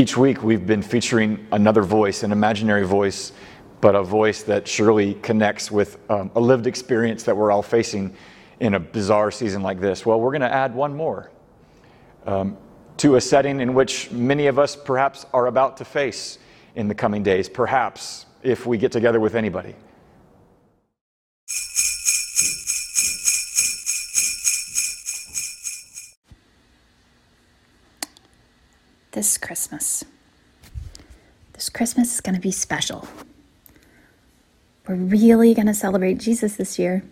Each week, we've been featuring another voice, an imaginary voice, but a voice that surely connects with um, a lived experience that we're all facing in a bizarre season like this. Well, we're going to add one more um, to a setting in which many of us perhaps are about to face in the coming days, perhaps if we get together with anybody. This Christmas. This Christmas is going to be special. We're really going to celebrate Jesus this year.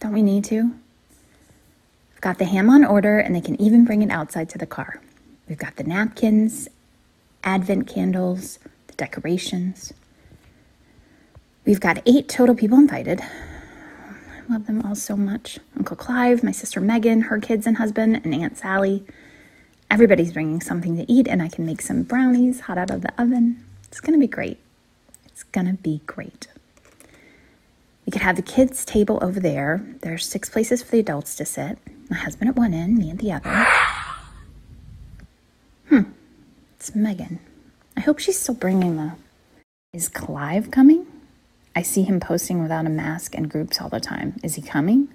Don't we need to? We've got the ham on order, and they can even bring it outside to the car. We've got the napkins, advent candles, the decorations. We've got eight total people invited. I love them all so much Uncle Clive, my sister Megan, her kids and husband, and Aunt Sally. Everybody's bringing something to eat, and I can make some brownies hot out of the oven. It's gonna be great. It's gonna be great. We could have the kids' table over there. There's six places for the adults to sit. My husband at one end, me at the other. Hmm, it's Megan. I hope she's still bringing the. Is Clive coming? I see him posting without a mask in groups all the time. Is he coming?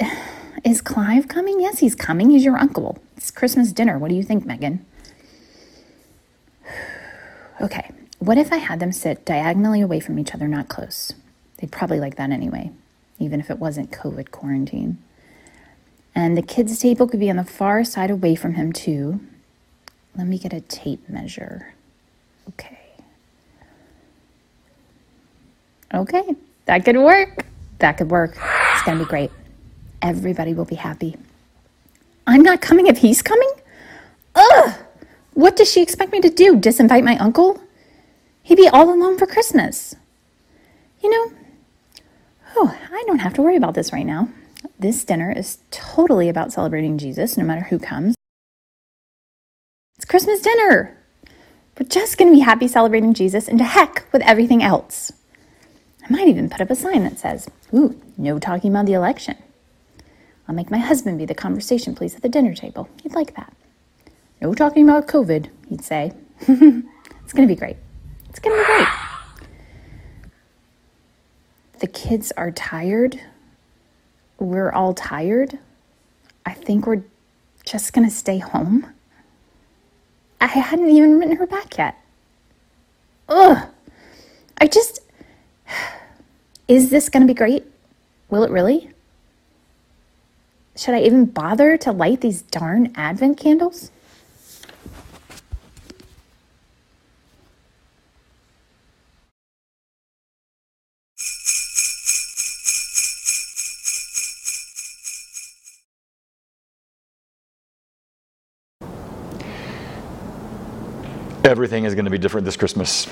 Is Clive coming? Yes, he's coming. He's your uncle. It's Christmas dinner. What do you think, Megan? okay, what if I had them sit diagonally away from each other, not close? They'd probably like that anyway, even if it wasn't COVID quarantine. And the kids' table could be on the far side away from him, too. Let me get a tape measure. Okay. Okay, that could work. That could work. It's going to be great. Everybody will be happy. I'm not coming if he's coming? Ugh! What does she expect me to do? Disinvite my uncle? He'd be all alone for Christmas. You know, oh, I don't have to worry about this right now. This dinner is totally about celebrating Jesus, no matter who comes. It's Christmas dinner. We're just going to be happy celebrating Jesus and to heck with everything else. I might even put up a sign that says, Ooh, no talking about the election. I'll make my husband be the conversation please at the dinner table. He'd like that. No talking about COVID, he'd say. it's going to be great. It's going to be great. The kids are tired. We're all tired. I think we're just going to stay home. I hadn't even written her back yet. Ugh. I just. Is this going to be great? Will it really? Should I even bother to light these darn Advent candles? Everything is going to be different this Christmas.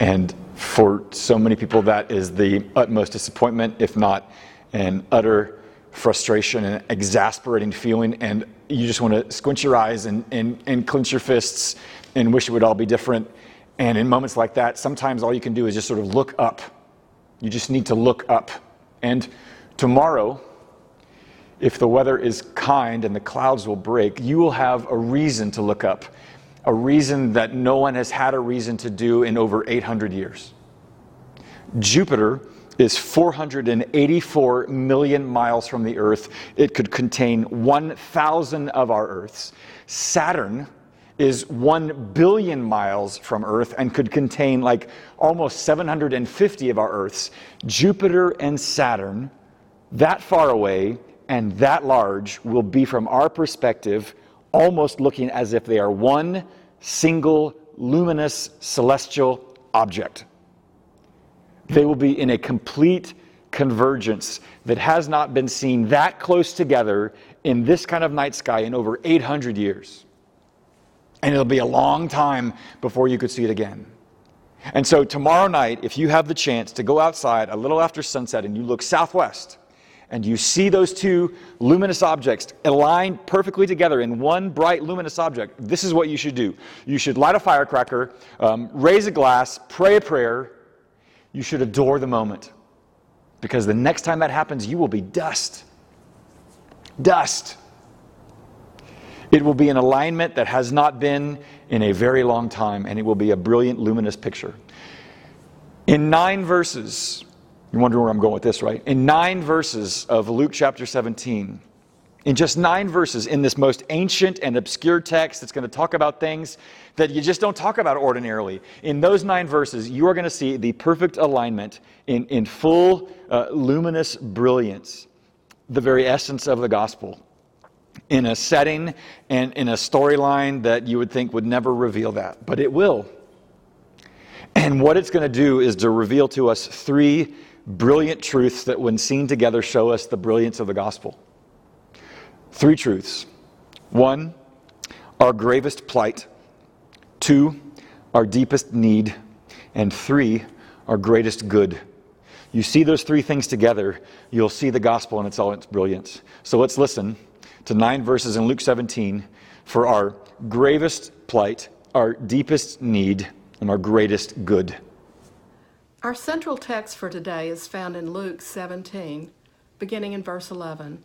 And for so many people, that is the utmost disappointment, if not an utter frustration and exasperating feeling, and you just want to squint your eyes and, and, and clench your fists and wish it would all be different. And in moments like that, sometimes all you can do is just sort of look up. You just need to look up. And tomorrow, if the weather is kind and the clouds will break, you will have a reason to look up, a reason that no one has had a reason to do in over 800 years. Jupiter is 484 million miles from the Earth. It could contain 1,000 of our Earths. Saturn is 1 billion miles from Earth and could contain like almost 750 of our Earths. Jupiter and Saturn, that far away and that large, will be from our perspective almost looking as if they are one single luminous celestial object. They will be in a complete convergence that has not been seen that close together in this kind of night sky in over 800 years. And it'll be a long time before you could see it again. And so, tomorrow night, if you have the chance to go outside a little after sunset and you look southwest and you see those two luminous objects aligned perfectly together in one bright luminous object, this is what you should do. You should light a firecracker, um, raise a glass, pray a prayer, you should adore the moment because the next time that happens, you will be dust. Dust. It will be an alignment that has not been in a very long time, and it will be a brilliant, luminous picture. In nine verses, you wonder where I'm going with this, right? In nine verses of Luke chapter 17, in just nine verses, in this most ancient and obscure text that's going to talk about things that you just don't talk about ordinarily, in those nine verses, you are going to see the perfect alignment in, in full uh, luminous brilliance, the very essence of the gospel in a setting and in a storyline that you would think would never reveal that, but it will. And what it's going to do is to reveal to us three brilliant truths that, when seen together, show us the brilliance of the gospel. Three truths. One, our gravest plight. Two, our deepest need. And three, our greatest good. You see those three things together, you'll see the gospel in its all its brilliance. So let's listen to nine verses in Luke 17 for our gravest plight, our deepest need, and our greatest good. Our central text for today is found in Luke 17, beginning in verse 11.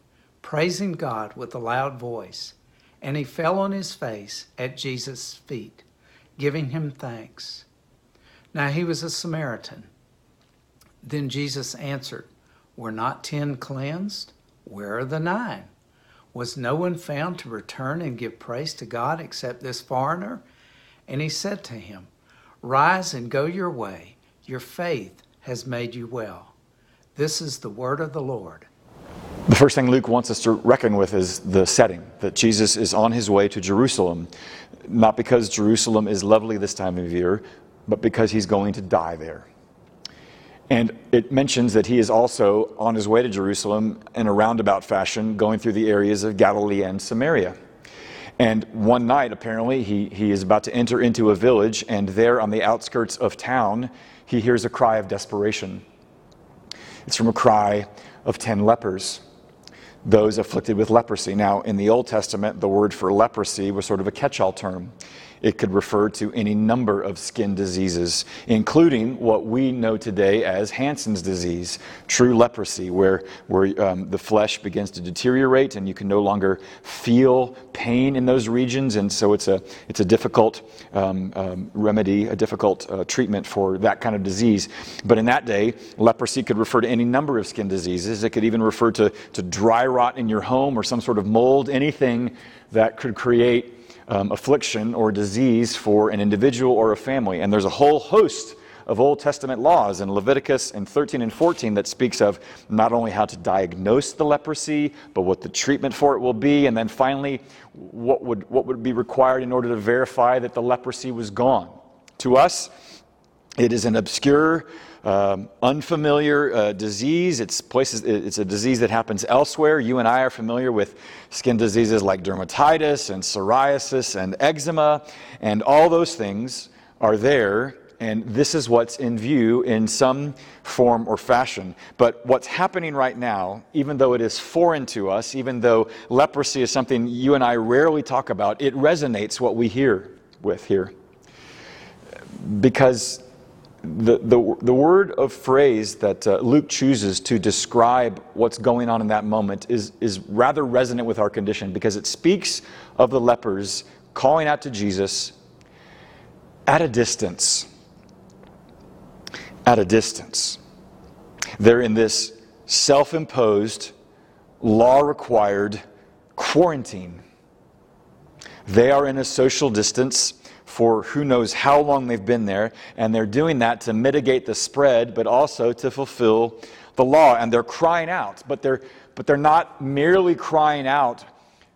praising God with a loud voice. And he fell on his face at Jesus' feet, giving him thanks. Now he was a Samaritan. Then Jesus answered, Were not ten cleansed? Where are the nine? Was no one found to return and give praise to God except this foreigner? And he said to him, Rise and go your way. Your faith has made you well. This is the word of the Lord. The first thing Luke wants us to reckon with is the setting that Jesus is on his way to Jerusalem, not because Jerusalem is lovely this time of year, but because he's going to die there. And it mentions that he is also on his way to Jerusalem in a roundabout fashion, going through the areas of Galilee and Samaria. And one night, apparently, he, he is about to enter into a village, and there on the outskirts of town, he hears a cry of desperation. It's from a cry of 10 lepers, those afflicted with leprosy. Now, in the Old Testament, the word for leprosy was sort of a catch all term. It could refer to any number of skin diseases, including what we know today as Hansen's disease, true leprosy, where, where um, the flesh begins to deteriorate and you can no longer feel pain in those regions. And so it's a, it's a difficult um, um, remedy, a difficult uh, treatment for that kind of disease. But in that day, leprosy could refer to any number of skin diseases. It could even refer to, to dry rot in your home or some sort of mold, anything that could create um, affliction or disease for an individual or a family. And there's a whole host of Old Testament laws in Leviticus and 13 and 14 that speaks of not only how to diagnose the leprosy, but what the treatment for it will be, and then finally, what would, what would be required in order to verify that the leprosy was gone. To us, it is an obscure um, unfamiliar uh, disease. It's places. It's a disease that happens elsewhere. You and I are familiar with skin diseases like dermatitis and psoriasis and eczema, and all those things are there. And this is what's in view in some form or fashion. But what's happening right now, even though it is foreign to us, even though leprosy is something you and I rarely talk about, it resonates what we hear with here. Because the, the, the word of phrase that uh, Luke chooses to describe what's going on in that moment is, is rather resonant with our condition because it speaks of the lepers calling out to Jesus at a distance. At a distance. They're in this self imposed, law required quarantine. They are in a social distance for who knows how long they've been there, and they're doing that to mitigate the spread, but also to fulfill the law. And they're crying out, but they're, but they're not merely crying out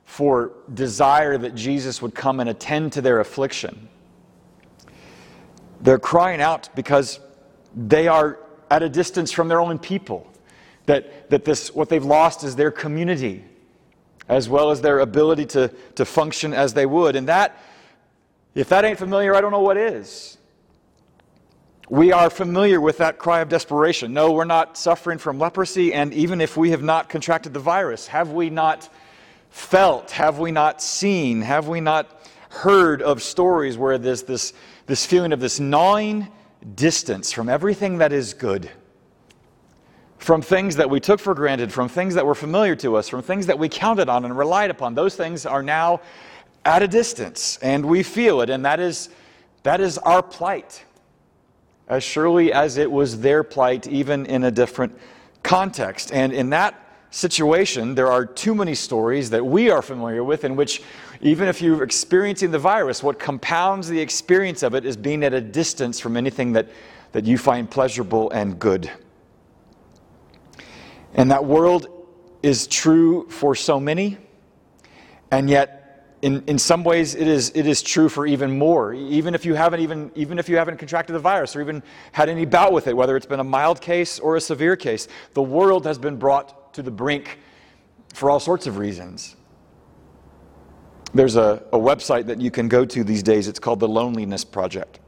for desire that Jesus would come and attend to their affliction. They're crying out because they are at a distance from their own people. That, that this, what they've lost is their community. as well as their ability to, to function as they would. And that, if that ain't familiar, I don't know what is. We are familiar with that cry of desperation. No, we're not suffering from leprosy, and even if we have not contracted the virus, have we not felt, have we not seen, have we not heard of stories where there's this, this feeling of this gnawing distance from everything that is good? From things that we took for granted, from things that were familiar to us, from things that we counted on and relied upon. Those things are now at a distance, and we feel it, and that is, that is our plight as surely as it was their plight, even in a different context. And in that situation, there are too many stories that we are familiar with in which, even if you're experiencing the virus, what compounds the experience of it is being at a distance from anything that, that you find pleasurable and good. And that world is true for so many, and yet in, in some ways it is, it is true for even more. Even if you haven't even even if you haven't contracted the virus or even had any bout with it whether it's been a mild case or a severe case the world has been brought to the brink for all sorts of reasons. There's a, a website that you can go to these days. It's called the loneliness project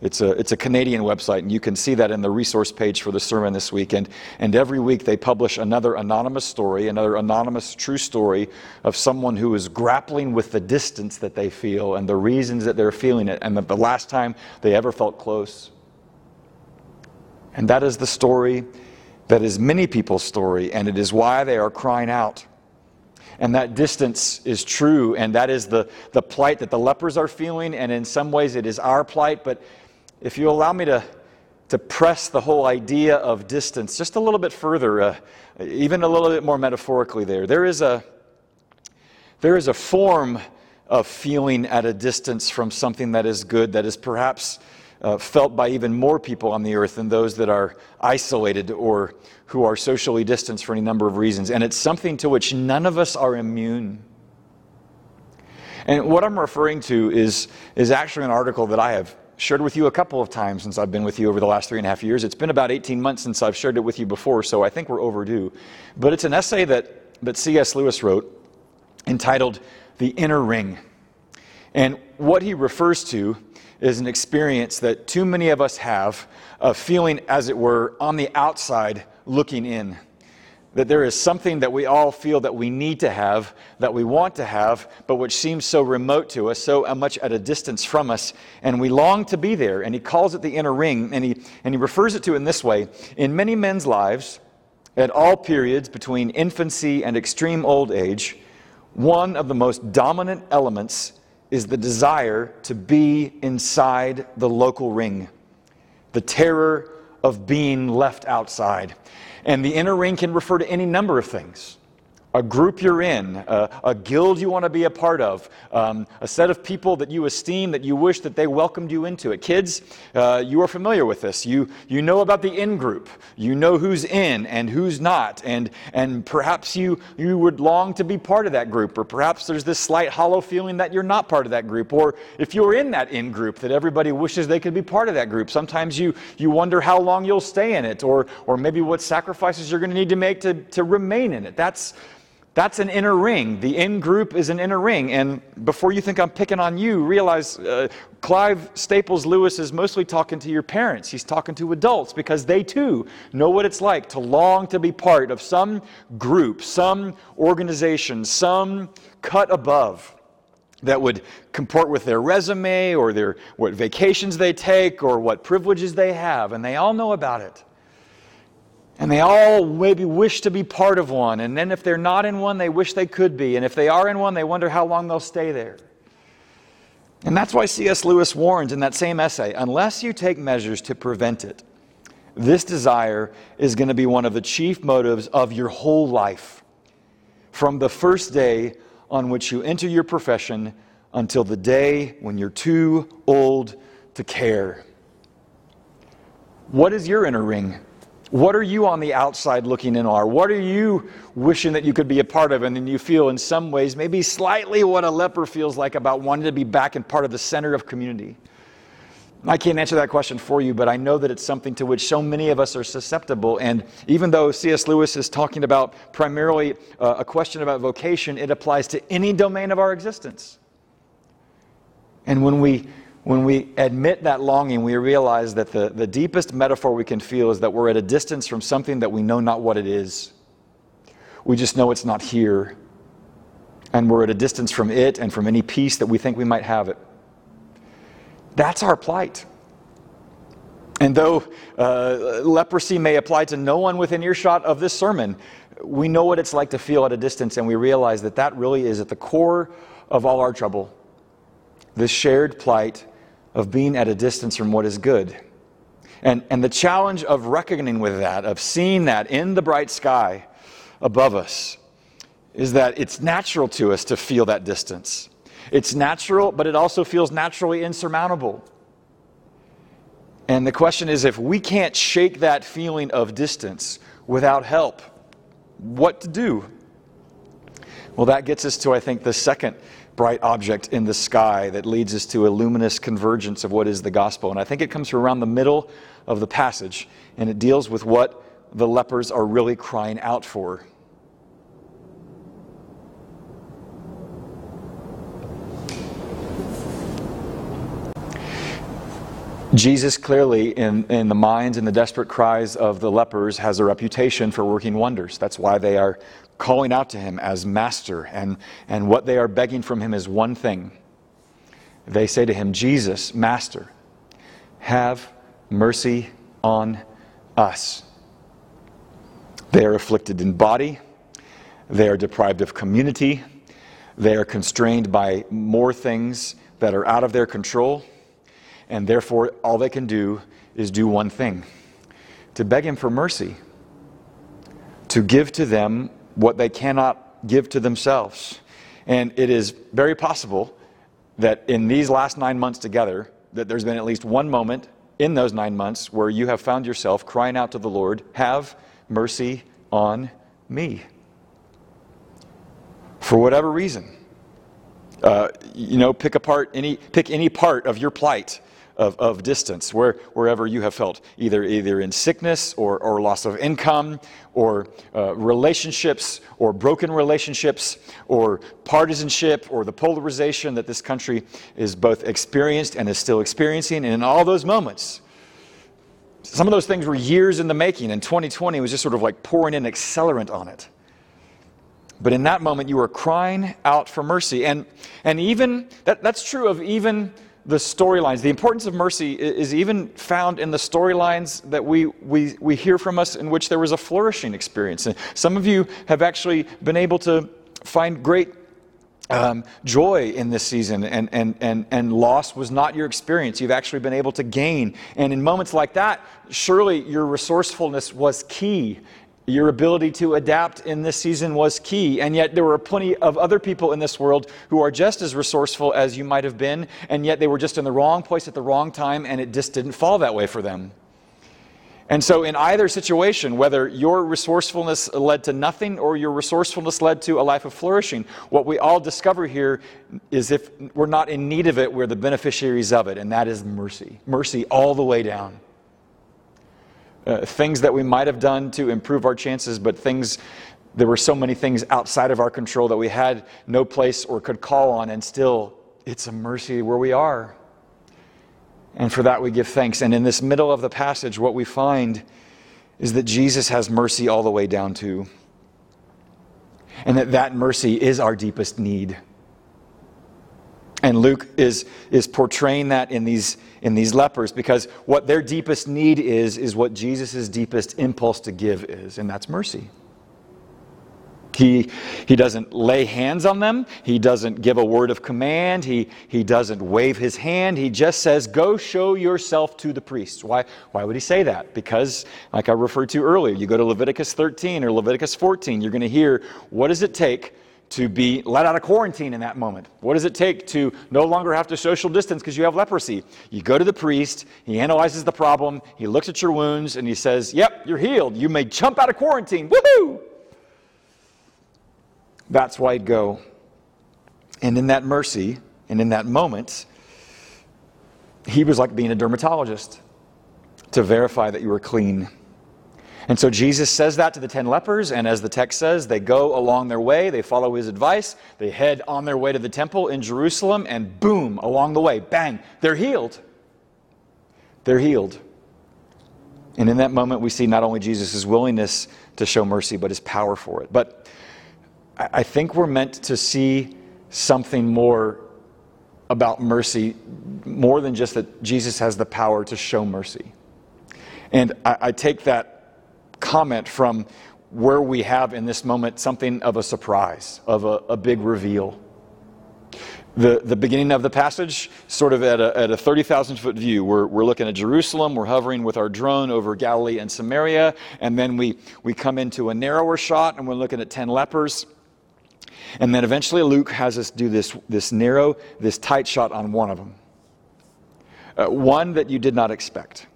it's a, it's a Canadian website, and you can see that in the resource page for the sermon this week. And, and every week they publish another anonymous story, another anonymous true story of someone who is grappling with the distance that they feel and the reasons that they're feeling it, and that the last time they ever felt close. And that is the story that is many people's story, and it is why they are crying out. And that distance is true, and that is the, the plight that the lepers are feeling, and in some ways it is our plight, but if you allow me to, to press the whole idea of distance just a little bit further, uh, even a little bit more metaphorically there, there is a, there is a form of feeling at a distance from something that is good that is perhaps uh, felt by even more people on the earth than those that are isolated or who are socially distanced for any number of reasons. And it's something to which none of us are immune. And what I'm referring to is, is actually an article that I have shared with you a couple of times since I've been with you over the last three and a half years. It's been about 18 months since I've shared it with you before, so I think we're overdue. But it's an essay that, that C.S. Lewis wrote entitled The Inner Ring. And what he refers to is an experience that too many of us have of feeling, as it were, on the outside looking in that there is something that we all feel that we need to have, that we want to have, but which seems so remote to us, so much at a distance from us, and we long to be there. And he calls it the inner ring, and he, and he refers it to in this way In many men's lives, at all periods between infancy and extreme old age, one of the most dominant elements is the desire to be inside the local ring, the terror of being left outside. And the inner ring can refer to any number of things a group you're in, a, a, guild you want to be a part of, um, a set of people that you esteem that you wish that they welcomed you into it. Kids, uh, you are familiar with this. You, you know about the in group. You know who's in and who's not. And, and perhaps you, you would long to be part of that group, or perhaps there's this slight hollow feeling that you're not part of that group. Or if you're in that in group, that everybody wishes they could be part of that group. Sometimes you, you wonder how long you'll stay in it, or, or maybe what sacrifices you're going to need to make to, to remain in it. That's that's an inner ring. The in group is an inner ring. And before you think I'm picking on you, realize uh, Clive Staples Lewis is mostly talking to your parents. He's talking to adults because they too know what it's like to long to be part of some group, some organization, some cut above that would comport with their resume or their what vacations they take or what privileges they have and they all know about it and they all maybe wish to be part of one. And then if they're not in one, they wish they could be. And if they are in one, they wonder how long they'll stay there. And that's why C.S. Lewis warns in that same essay unless you take measures to prevent it, this desire is going to be one of the chief motives of your whole life. From the first day on which you enter your profession until the day when you're too old to care. What is your inner ring? What are you on the outside looking in on? What are you wishing that you could be a part of? And then you feel, in some ways, maybe slightly what a leper feels like about wanting to be back and part of the center of community. I can't answer that question for you, but I know that it's something to which so many of us are susceptible. And even though C.S. Lewis is talking about primarily uh, a question about vocation, it applies to any domain of our existence. And when we, when we admit that longing, we realize that the, the deepest metaphor we can feel is that we're at a distance from something that we know not what it is. We just know it's not here. And we're at a distance from it and from any peace that we think we might have it. That's our plight. And though uh, leprosy may apply to no one within earshot of this sermon, we know what it's like to feel at a distance, and we realize that that really is at the core of all our trouble. This shared plight of being at a distance from what is good. And, and the challenge of reckoning with that, of seeing that in the bright sky above us, is that it's natural to us to feel that distance. It's natural, but it also feels naturally insurmountable. And the question is if we can't shake that feeling of distance without help, what to do? Well, that gets us to, I think, the second bright object in the sky that leads us to a luminous convergence of what is the gospel. And I think it comes from around the middle of the passage, and it deals with what the lepers are really crying out for. Jesus clearly, in, in the minds and the desperate cries of the lepers, has a reputation for working wonders. That's why they are calling out to him as master. And, and what they are begging from him is one thing. They say to him, Jesus, master, have mercy on us. They are afflicted in body, they are deprived of community, they are constrained by more things that are out of their control and therefore all they can do is do one thing to beg Him for mercy, to give to them what they cannot give to themselves. And it is very possible that in these last nine months together, that there's been at least one moment in those nine months where you have found yourself crying out to the Lord, Have mercy on me. For whatever reason. Uh, you know, pick apart any, pick any part of your plight of, of distance, where, wherever you have felt, either, either in sickness or, or loss of income or uh, relationships or broken relationships or partisanship or the polarization that this country is both experienced and is still experiencing. And in all those moments, some of those things were years in the making, and 2020 was just sort of like pouring in accelerant on it. But in that moment, you were crying out for mercy. And, and even, that, that's true of even the storylines. The importance of mercy is even found in the storylines that we, we, we hear from us in which there was a flourishing experience. And some of you have actually been able to find great um, joy in this season, and, and, and, and loss was not your experience. You've actually been able to gain. And in moments like that, surely your resourcefulness was key your ability to adapt in this season was key. And yet, there were plenty of other people in this world who are just as resourceful as you might have been, and yet they were just in the wrong place at the wrong time, and it just didn't fall that way for them. And so, in either situation, whether your resourcefulness led to nothing or your resourcefulness led to a life of flourishing, what we all discover here is if we're not in need of it, we're the beneficiaries of it, and that is mercy. Mercy all the way down uh, things that we might have done to improve our chances, but things, there were so many things outside of our control that we had no place or could call on, and still, it's a mercy where we are. And for that, we give thanks. And in this middle of the passage, what we find is that Jesus has mercy all the way down to, and that that mercy is our deepest need. And Luke is, is portraying that in these, in these lepers because what their deepest need is, is what Jesus' deepest impulse to give is, and that's mercy. He, he doesn't lay hands on them. He doesn't give a word of command. He, he doesn't wave his hand. He just says, Go show yourself to the priests. Why, why would he say that? Because, like I referred to earlier, you go to Leviticus 13 or Leviticus 14, you're going to hear what does it take to be let out of quarantine in that moment? What does it take to no longer have to social distance because you have leprosy? You go to the priest, he analyzes the problem, he looks at your wounds, and he says, Yep, you're healed. You may jump out of quarantine. Woohoo! That's why I'd go. And in that mercy, and in that moment, he was like being a dermatologist to verify that you were clean. And so Jesus says that to the 10 lepers, and as the text says, they go along their way, they follow his advice, they head on their way to the temple in Jerusalem, and boom, along the way, bang, they're healed. They're healed. And in that moment, we see not only Jesus' willingness to show mercy, but his power for it. But I think we're meant to see something more about mercy, more than just that Jesus has the power to show mercy. And I, I take that comment from where we have in this moment something of a surprise, of a, a big reveal. The, the beginning of the passage, sort of at a, at a 30,000 foot view, we're, we're looking at Jerusalem, we're hovering with our drone over Galilee and Samaria, and then we, we come into a narrower shot and we're looking at 10 lepers. And then eventually Luke has us do this, this narrow, this tight shot on one of them. Uh, one that you did not expect.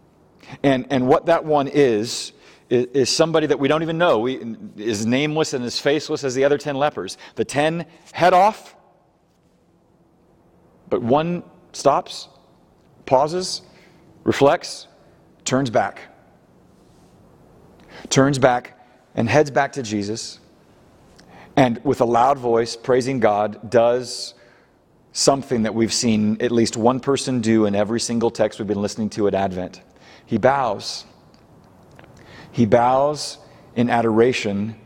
And, and what that one is, is, is somebody that we don't even know, we, is nameless and as faceless as the other 10 lepers. The 10 head off, but one stops, pauses, reflects, turns back. Turns back and heads back to Jesus. And with a loud voice, praising God, does something that we've seen at least one person do in every single text we've been listening to at Advent. He bows. He bows in adoration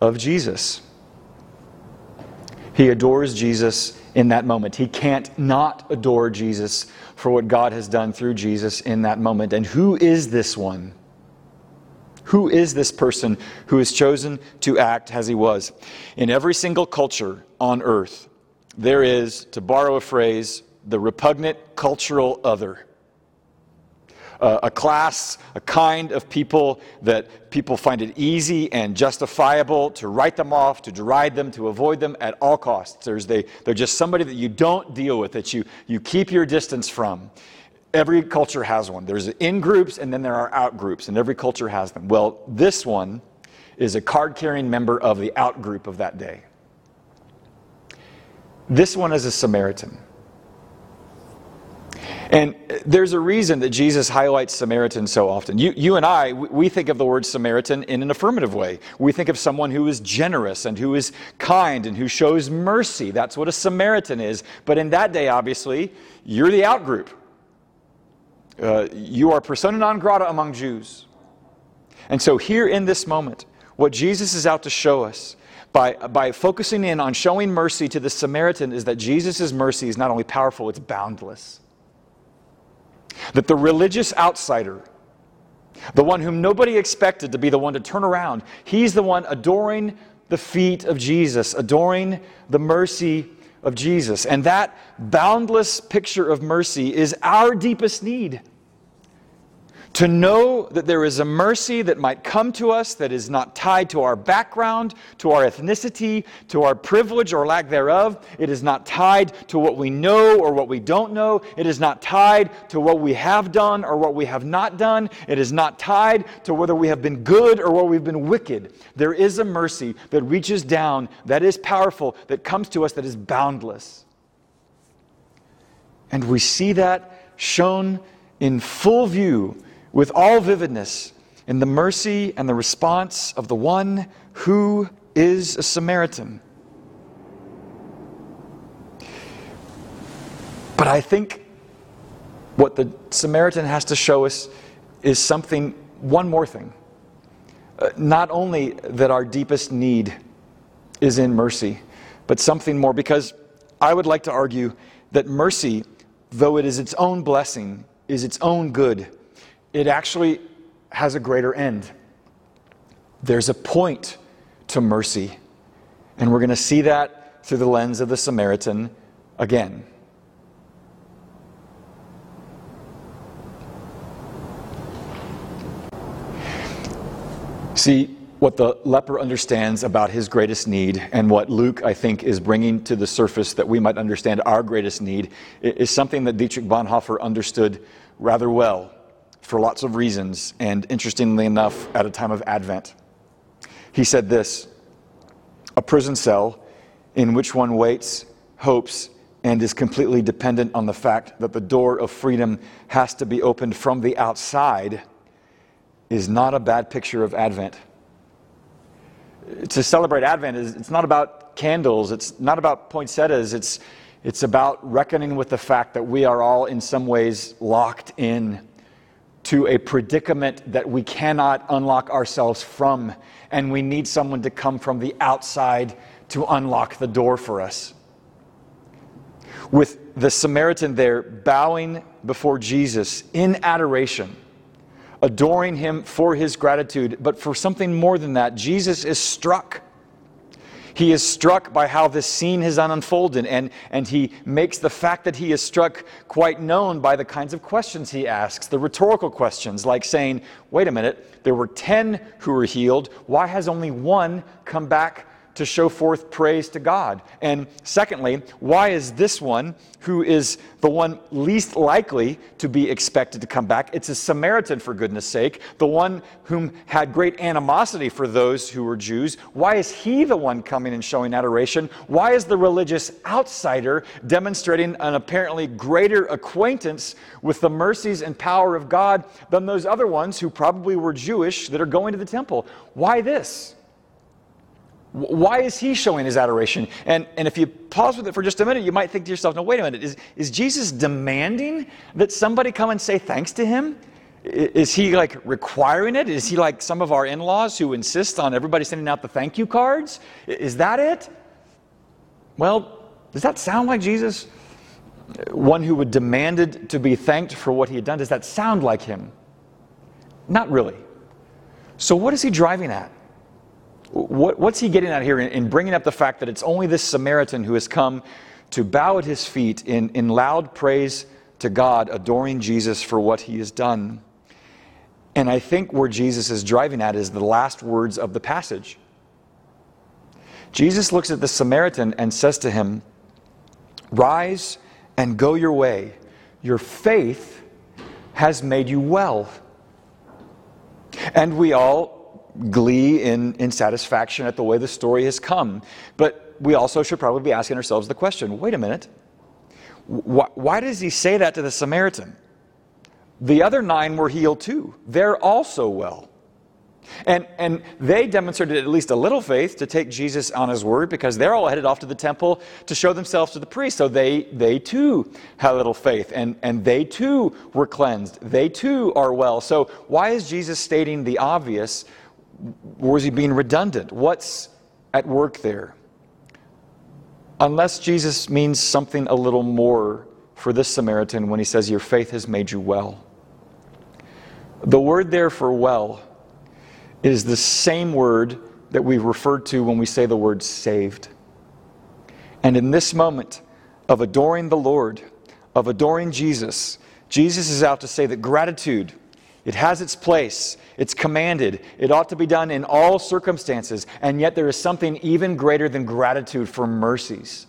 of Jesus. He adores Jesus in that moment. He can't not adore Jesus for what God has done through Jesus in that moment. And who is this one? Who is this person who has chosen to act as he was? In every single culture on earth, there is, to borrow a phrase, the repugnant cultural other uh, a class, a kind of people that people find it easy and justifiable to write them off, to deride them, to avoid them at all costs. There's they, they're just somebody that you don't deal with, that you, you keep your distance from. Every culture has one. There's in groups and then there are out groups, and every culture has them. Well, this one is a card carrying member of the out group of that day. This one is a Samaritan. And there's a reason that Jesus highlights Samaritans so often. You, you and I, we think of the word Samaritan in an affirmative way. We think of someone who is generous and who is kind and who shows mercy. That's what a Samaritan is. But in that day, obviously, you're the outgroup. Uh, you are persona non grata among Jews. And so, here in this moment, what Jesus is out to show us by, by focusing in on showing mercy to the Samaritan is that Jesus' mercy is not only powerful, it's boundless. That the religious outsider, the one whom nobody expected to be the one to turn around, he's the one adoring the feet of Jesus, adoring the mercy of Jesus. And that boundless picture of mercy is our deepest need to know that there is a mercy that might come to us that is not tied to our background, to our ethnicity, to our privilege or lack thereof. It is not tied to what we know or what we don't know. It is not tied to what we have done or what we have not done. It is not tied to whether we have been good or whether we've been wicked. There is a mercy that reaches down, that is powerful, that comes to us, that is boundless. And we see that shown in full view with all vividness in the mercy and the response of the one who is a Samaritan. But I think what the Samaritan has to show us is something, one more thing. Uh, not only that our deepest need is in mercy, but something more, because I would like to argue that mercy, though it is its own blessing, is its own good it actually has a greater end. There's a point to mercy. And we're going to see that through the lens of the Samaritan again. See, what the leper understands about his greatest need and what Luke, I think, is bringing to the surface that we might understand our greatest need is something that Dietrich Bonhoeffer understood rather well for lots of reasons, and interestingly enough, at a time of Advent. He said this A prison cell in which one waits, hopes, and is completely dependent on the fact that the door of freedom has to be opened from the outside is not a bad picture of Advent. To celebrate Advent is it's not about candles, it's not about poinsettias, it's it's about reckoning with the fact that we are all in some ways locked in to a predicament that we cannot unlock ourselves from and we need someone to come from the outside to unlock the door for us. With the Samaritan there bowing before Jesus in adoration, adoring him for his gratitude, but for something more than that, Jesus is struck. He is struck by how this scene has unfolded, and, and he makes the fact that he is struck quite known by the kinds of questions he asks, the rhetorical questions, like saying, Wait a minute, there were 10 who were healed. Why has only one come back to show forth praise to God? And secondly, why is this one, who is the one least likely to be expected to come back, it's a Samaritan for goodness sake, the one whom had great animosity for those who were Jews, why is he the one coming and showing adoration? Why is the religious outsider demonstrating an apparently greater acquaintance with the mercies and power of God than those other ones who probably were Jewish that are going to the temple? Why this? Why is he showing his adoration? And, and if you pause with it for just a minute, you might think to yourself, no, wait a minute, is, is Jesus demanding that somebody come and say thanks to him? Is he like requiring it? Is he like some of our in laws who insist on everybody sending out the thank you cards? Is that it? Well, does that sound like Jesus? One who would demanded to be thanked for what he had done, does that sound like him? Not really. So, what is he driving at? What, what's he getting at here in, in, bringing up the fact that it's only this Samaritan who has come to bow at his feet in, in loud praise to God, adoring Jesus for what he has done? And I think where Jesus is driving at is the last words of the passage. Jesus looks at the Samaritan and says to him, Rise and go your way. Your faith has made you well. And we all glee in, in satisfaction at the way the story has come. But we also should probably be asking ourselves the question wait a minute, why, why does he say that to the Samaritan? The other nine were healed too. They're also well. And, and they demonstrated at least a little faith to take Jesus on his word because they're all headed off to the temple to show themselves to the priest. So they, they too had a little faith and, and they too were cleansed. They too are well. So why is Jesus stating the obvious or is he being redundant? What's at work there? Unless Jesus means something a little more for this Samaritan when he says, Your faith has made you well. The word there for well is the same word that we refer to when we say the word saved. And in this moment of adoring the Lord, of adoring Jesus, Jesus is out to say that gratitude, it has its place. It's commanded. It ought to be done in all circumstances. And yet, there is something even greater than gratitude for mercies.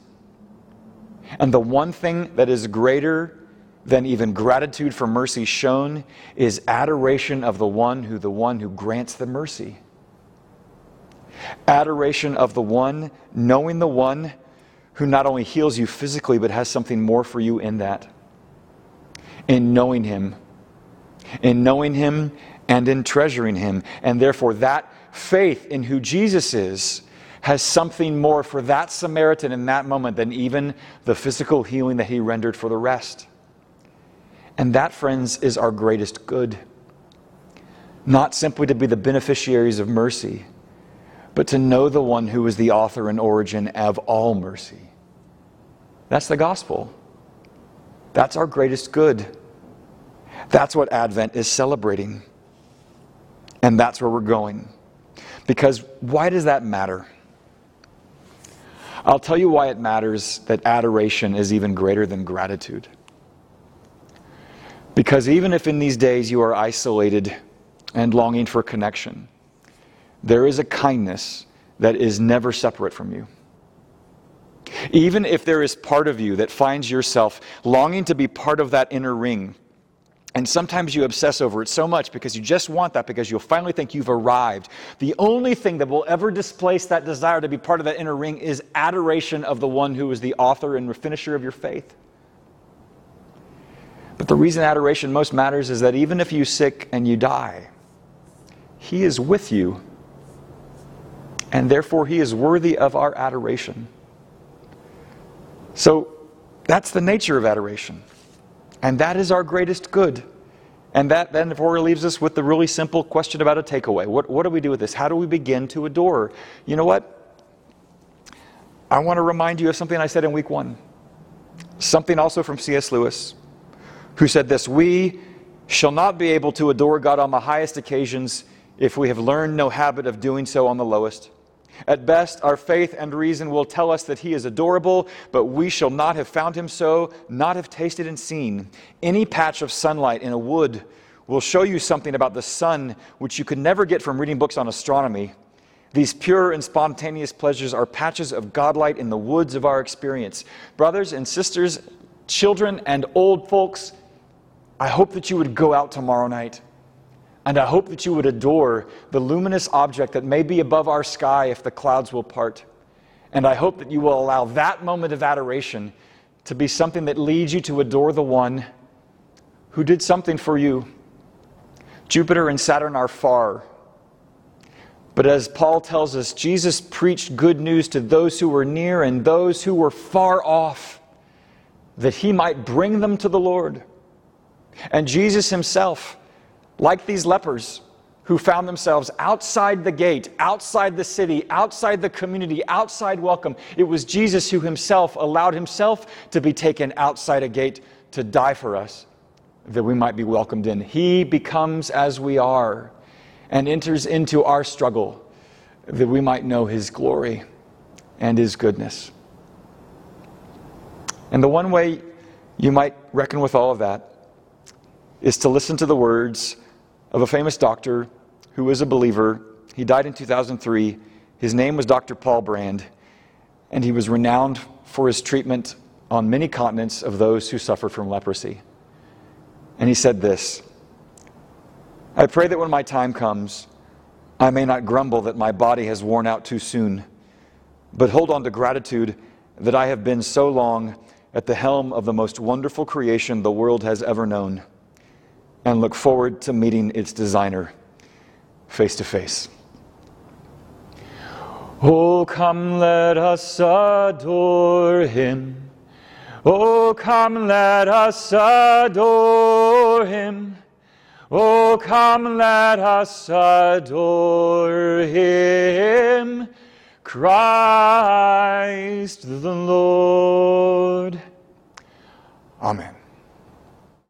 And the one thing that is greater than even gratitude for mercy shown is adoration of the one who the one who grants the mercy. Adoration of the one, knowing the one who not only heals you physically, but has something more for you in that. In knowing him. In knowing him and in treasuring him. And therefore, that faith in who Jesus is has something more for that Samaritan in that moment than even the physical healing that he rendered for the rest. And that, friends, is our greatest good. Not simply to be the beneficiaries of mercy, but to know the one who is the author and origin of all mercy. That's the gospel. That's our greatest good. That's what Advent is celebrating. And that's where we're going. Because why does that matter? I'll tell you why it matters that adoration is even greater than gratitude. Because even if in these days you are isolated and longing for connection, there is a kindness that is never separate from you. Even if there is part of you that finds yourself longing to be part of that inner ring, And sometimes you obsess over it so much because you just want that because you'll finally think you've arrived. The only thing that will ever displace that desire to be part of that inner ring is adoration of the one who is the author and finisher of your faith. But the reason adoration most matters is that even if you sick and you die, he is with you. And therefore, he is worthy of our adoration. So that's the nature of adoration. And that is our greatest good. And that then therefore leaves us with the really simple question about a takeaway. What, what do we do with this? How do we begin to adore? You know what? I want to remind you of something I said in week one. Something also from C.S. Lewis who said this We shall not be able to adore God on the highest occasions if we have learned no habit of doing so on the lowest. At best, our faith and reason will tell us that he is adorable, but we shall not have found him so, not have tasted and seen. Any patch of sunlight in a wood will show you something about the sun which you could never get from reading books on astronomy. These pure and spontaneous pleasures are patches of godlight in the woods of our experience. Brothers and sisters, children and old folks, I hope that you would go out tomorrow night. And I hope that you would adore the luminous object that may be above our sky if the clouds will part. And I hope that you will allow that moment of adoration to be something that leads you to adore the one who did something for you. Jupiter and Saturn are far. But as Paul tells us, Jesus preached good news to those who were near and those who were far off, that he might bring them to the Lord. And Jesus himself, like these lepers who found themselves outside the gate, outside the city, outside the community, outside welcome, it was Jesus who himself allowed himself to be taken outside a gate to die for us that we might be welcomed in. He becomes as we are and enters into our struggle that we might know his glory and his goodness. And the one way you might reckon with all of that is to listen to the words of a famous doctor who was a believer. He died in 2003. His name was Dr. Paul Brand, and he was renowned for his treatment on many continents of those who suffered from leprosy. And he said this I pray that when my time comes, I may not grumble that my body has worn out too soon, but hold on to gratitude that I have been so long at the helm of the most wonderful creation the world has ever known and look forward to meeting its designer face to face. Oh, come, let us adore him. Oh, come, let us adore him. Oh, come, let us adore him. Christ the Lord. Amen.